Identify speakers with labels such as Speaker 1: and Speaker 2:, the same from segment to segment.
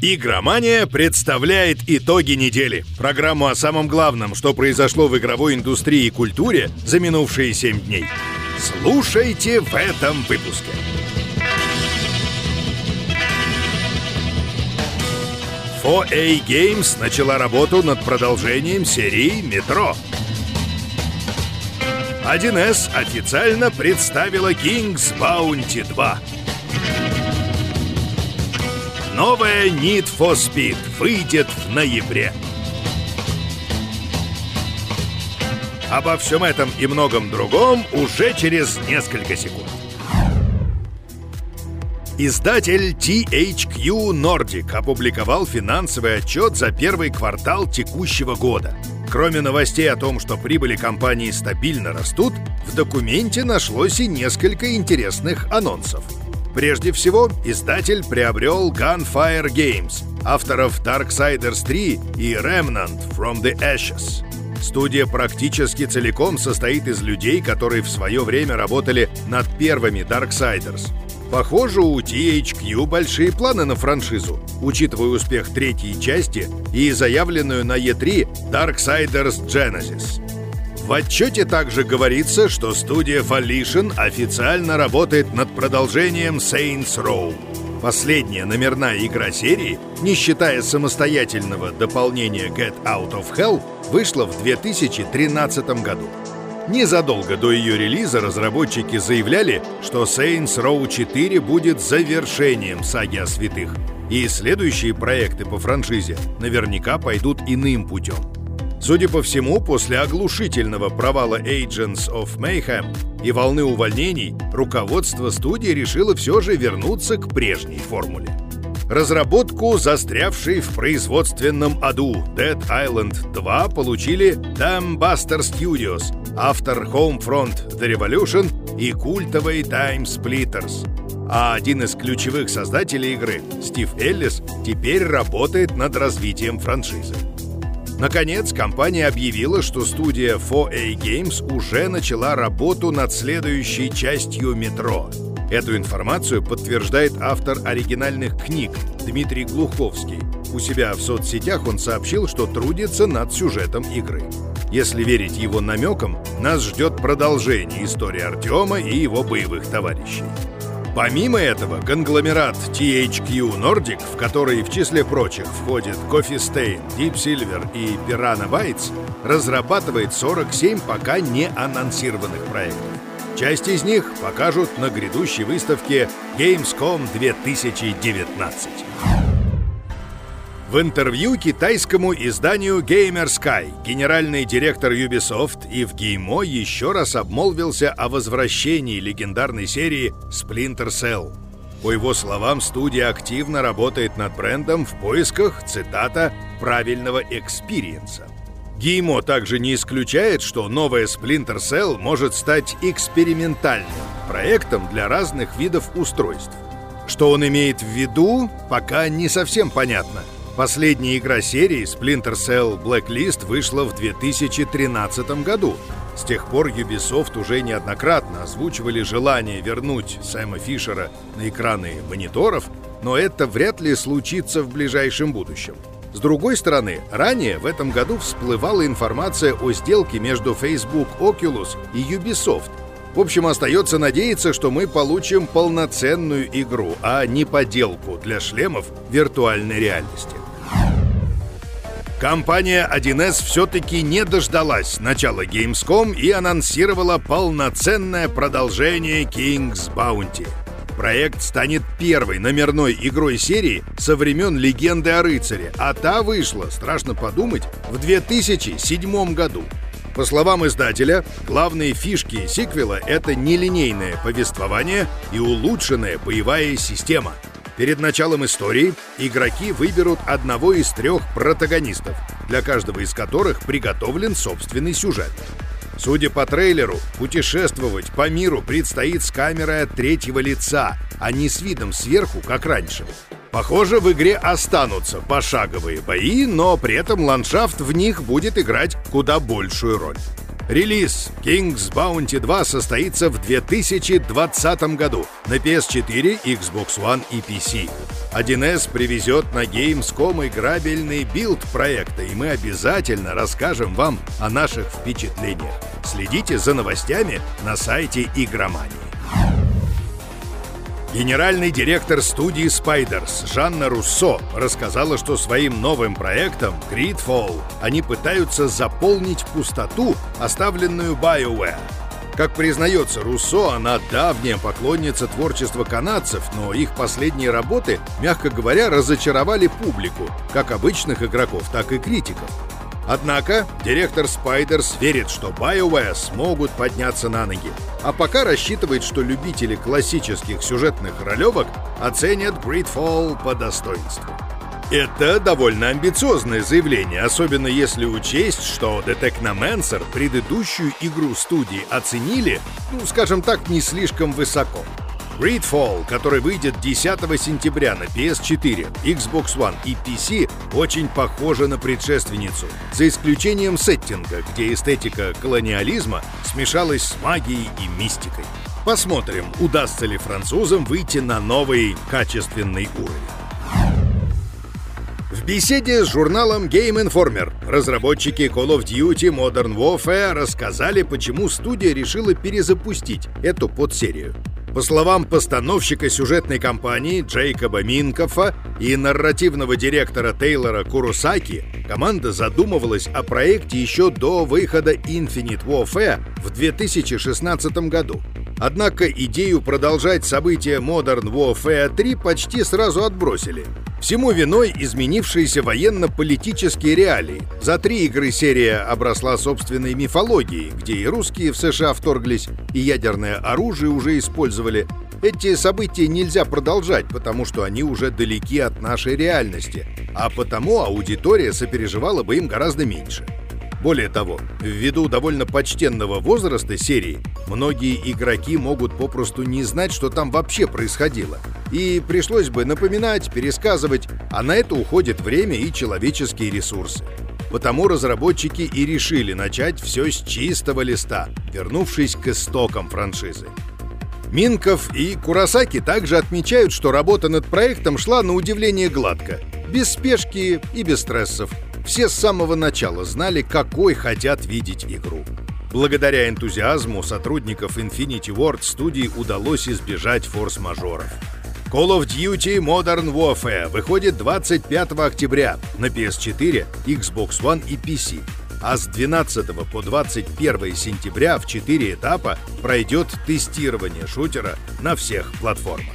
Speaker 1: Игромания представляет итоги недели. Программу о самом главном, что произошло в игровой индустрии и культуре за минувшие 7 дней. Слушайте в этом выпуске. 4A Games начала работу над продолжением серии «Метро». 1С официально представила King's Bounty 2. Новая Need for Speed выйдет в ноябре. Обо всем этом и многом другом уже через несколько секунд. Издатель THQ Nordic опубликовал финансовый отчет за первый квартал текущего года. Кроме новостей о том, что прибыли компании стабильно растут, в документе нашлось и несколько интересных анонсов. Прежде всего, издатель приобрел Gunfire Games, авторов Darksiders 3 и Remnant From the Ashes. Студия практически целиком состоит из людей, которые в свое время работали над первыми Darksiders. Похоже, у THQ большие планы на франшизу, учитывая успех третьей части и заявленную на E3 Darksiders Genesis. В отчете также говорится, что студия Volition официально работает над продолжением Saints Row. Последняя номерная игра серии, не считая самостоятельного дополнения Get Out of Hell, вышла в 2013 году. Незадолго до ее релиза разработчики заявляли, что Saints Row 4 будет завершением саги о святых, и следующие проекты по франшизе наверняка пойдут иным путем. Судя по всему, после оглушительного провала Agents of Mayhem и волны увольнений, руководство студии решило все же вернуться к прежней формуле. Разработку, застрявшей в производственном аду Dead Island 2, получили Dambuster Studios, автор Homefront The Revolution и культовый Time Splitters. А один из ключевых создателей игры, Стив Эллис, теперь работает над развитием франшизы. Наконец, компания объявила, что студия 4A Games уже начала работу над следующей частью «Метро», Эту информацию подтверждает автор оригинальных книг Дмитрий Глуховский. У себя в соцсетях он сообщил, что трудится над сюжетом игры. Если верить его намекам, нас ждет продолжение истории Артема и его боевых товарищей. Помимо этого, конгломерат THQ Nordic, в который в числе прочих входит Coffee Stain, Deep Silver и Piranha Bytes, разрабатывает 47 пока не анонсированных проектов. Часть из них покажут на грядущей выставке Gamescom 2019. В интервью китайскому изданию GamerSky генеральный директор Ubisoft Ив Гиймо еще раз обмолвился о возвращении легендарной серии Splinter Cell. По его словам, студия активно работает над брендом в поисках, цитата, «правильного experience а». Геймо также не исключает, что новая Splinter Cell может стать экспериментальным проектом для разных видов устройств. Что он имеет в виду, пока не совсем понятно. Последняя игра серии Splinter Cell Blacklist вышла в 2013 году. С тех пор Ubisoft уже неоднократно озвучивали желание вернуть Сэма Фишера на экраны мониторов, но это вряд ли случится в ближайшем будущем. С другой стороны, ранее в этом году всплывала информация о сделке между Facebook Oculus и Ubisoft. В общем, остается надеяться, что мы получим полноценную игру, а не поделку для шлемов виртуальной реальности. Компания 1С все-таки не дождалась начала Gamescom и анонсировала полноценное продолжение King's Bounty – Проект станет первой номерной игрой серии со времен «Легенды о рыцаре», а та вышла, страшно подумать, в 2007 году. По словам издателя, главные фишки сиквела — это нелинейное повествование и улучшенная боевая система. Перед началом истории игроки выберут одного из трех протагонистов, для каждого из которых приготовлен собственный сюжет. Судя по трейлеру, путешествовать по миру предстоит с камерой от третьего лица, а не с видом сверху, как раньше. Похоже, в игре останутся пошаговые бои, но при этом ландшафт в них будет играть куда большую роль. Релиз King's Bounty 2 состоится в 2020 году на PS4, Xbox One и PC. 1С привезет на Gamescom играбельный билд проекта, и мы обязательно расскажем вам о наших впечатлениях. Следите за новостями на сайте Игромании. Генеральный директор студии Spiders Жанна Руссо рассказала, что своим новым проектом Gridfall они пытаются заполнить пустоту, оставленную BioWare. Как признается Руссо, она давняя поклонница творчества канадцев, но их последние работы, мягко говоря, разочаровали публику, как обычных игроков, так и критиков. Однако директор Spiders верит, что BioWare смогут подняться на ноги, а пока рассчитывает, что любители классических сюжетных ролевок оценят Gridfall по достоинству. Это довольно амбициозное заявление, особенно если учесть, что Detecnomancer предыдущую игру студии оценили, ну, скажем так, не слишком высоко. Gridfall, который выйдет 10 сентября на PS4, Xbox One и PC, очень похожа на предшественницу, за исключением сеттинга, где эстетика колониализма смешалась с магией и мистикой. Посмотрим, удастся ли французам выйти на новый качественный уровень. В беседе с журналом Game Informer разработчики Call of Duty Modern Warfare рассказали, почему студия решила перезапустить эту подсерию. По словам постановщика сюжетной кампании Джейкоба Минкофа и нарративного директора Тейлора Курусаки, команда задумывалась о проекте еще до выхода Infinite Warfare в 2016 году. Однако идею продолжать события Modern Warfare 3 почти сразу отбросили. Всему виной изменившиеся военно-политические реалии. За три игры серия обросла собственной мифологией, где и русские в США вторглись, и ядерное оружие уже использовали. Эти события нельзя продолжать, потому что они уже далеки от нашей реальности, а потому аудитория сопереживала бы им гораздо меньше. Более того, ввиду довольно почтенного возраста серии, многие игроки могут попросту не знать, что там вообще происходило. И пришлось бы напоминать, пересказывать, а на это уходит время и человеческие ресурсы. Потому разработчики и решили начать все с чистого листа, вернувшись к истокам франшизы. Минков и Курасаки также отмечают, что работа над проектом шла на удивление гладко, без спешки и без стрессов – все с самого начала знали, какой хотят видеть игру. Благодаря энтузиазму сотрудников Infinity Ward студии удалось избежать форс-мажоров. Call of Duty Modern Warfare выходит 25 октября на PS4, Xbox One и PC, а с 12 по 21 сентября в 4 этапа пройдет тестирование шутера на всех платформах.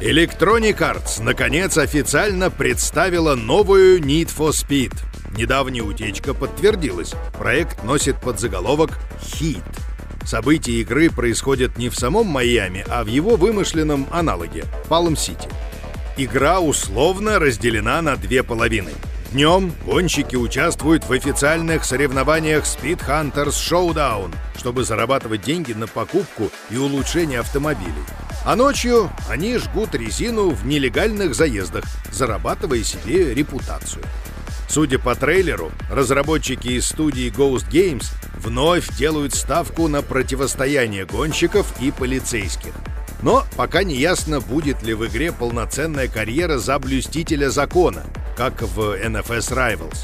Speaker 1: Electronic Arts наконец официально представила новую Need for Speed. Недавняя утечка подтвердилась. Проект носит подзаголовок «Heat». События игры происходят не в самом Майами, а в его вымышленном аналоге – Палм-Сити. Игра условно разделена на две половины. Днем гонщики участвуют в официальных соревнованиях Speed Hunters Showdown, чтобы зарабатывать деньги на покупку и улучшение автомобилей. А ночью они жгут резину в нелегальных заездах, зарабатывая себе репутацию. Судя по трейлеру, разработчики из студии Ghost Games вновь делают ставку на противостояние гонщиков и полицейских. Но пока не ясно, будет ли в игре полноценная карьера за блюстителя закона, как в NFS Rivals.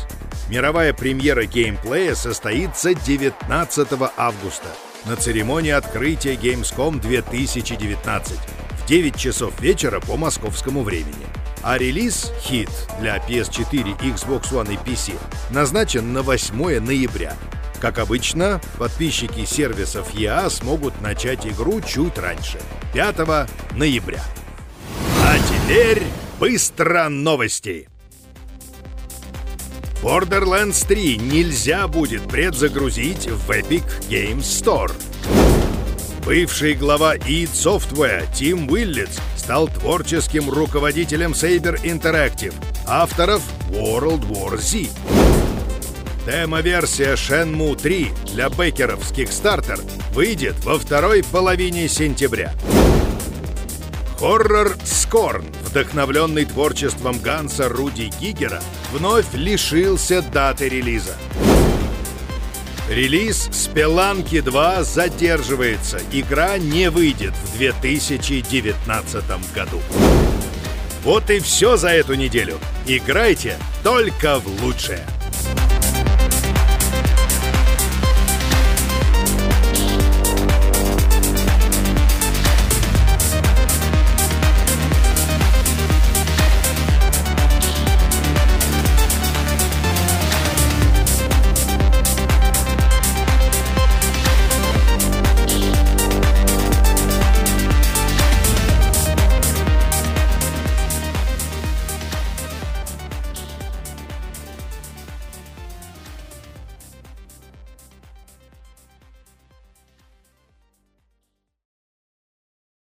Speaker 1: Мировая премьера геймплея состоится 19 августа на церемонии открытия Gamescom 2019 в 9 часов вечера по московскому времени. А релиз хит для PS4, Xbox One и PC назначен на 8 ноября. Как обычно, подписчики сервисов EA смогут начать игру чуть раньше, 5 ноября. А теперь быстро новости! Borderlands 3 нельзя будет предзагрузить в Epic Games Store. Бывший глава id Software Тим Уиллетс стал творческим руководителем Saber Interactive, авторов World War Z. Демо-версия Shenmue 3 для бекеров с Kickstarter выйдет во второй половине сентября. Хоррор Скорн, вдохновленный творчеством Ганса Руди Гигера, вновь лишился даты релиза. Релиз «Спеланки 2» задерживается. Игра не выйдет в 2019 году. Вот и все за эту неделю. Играйте только в лучшее.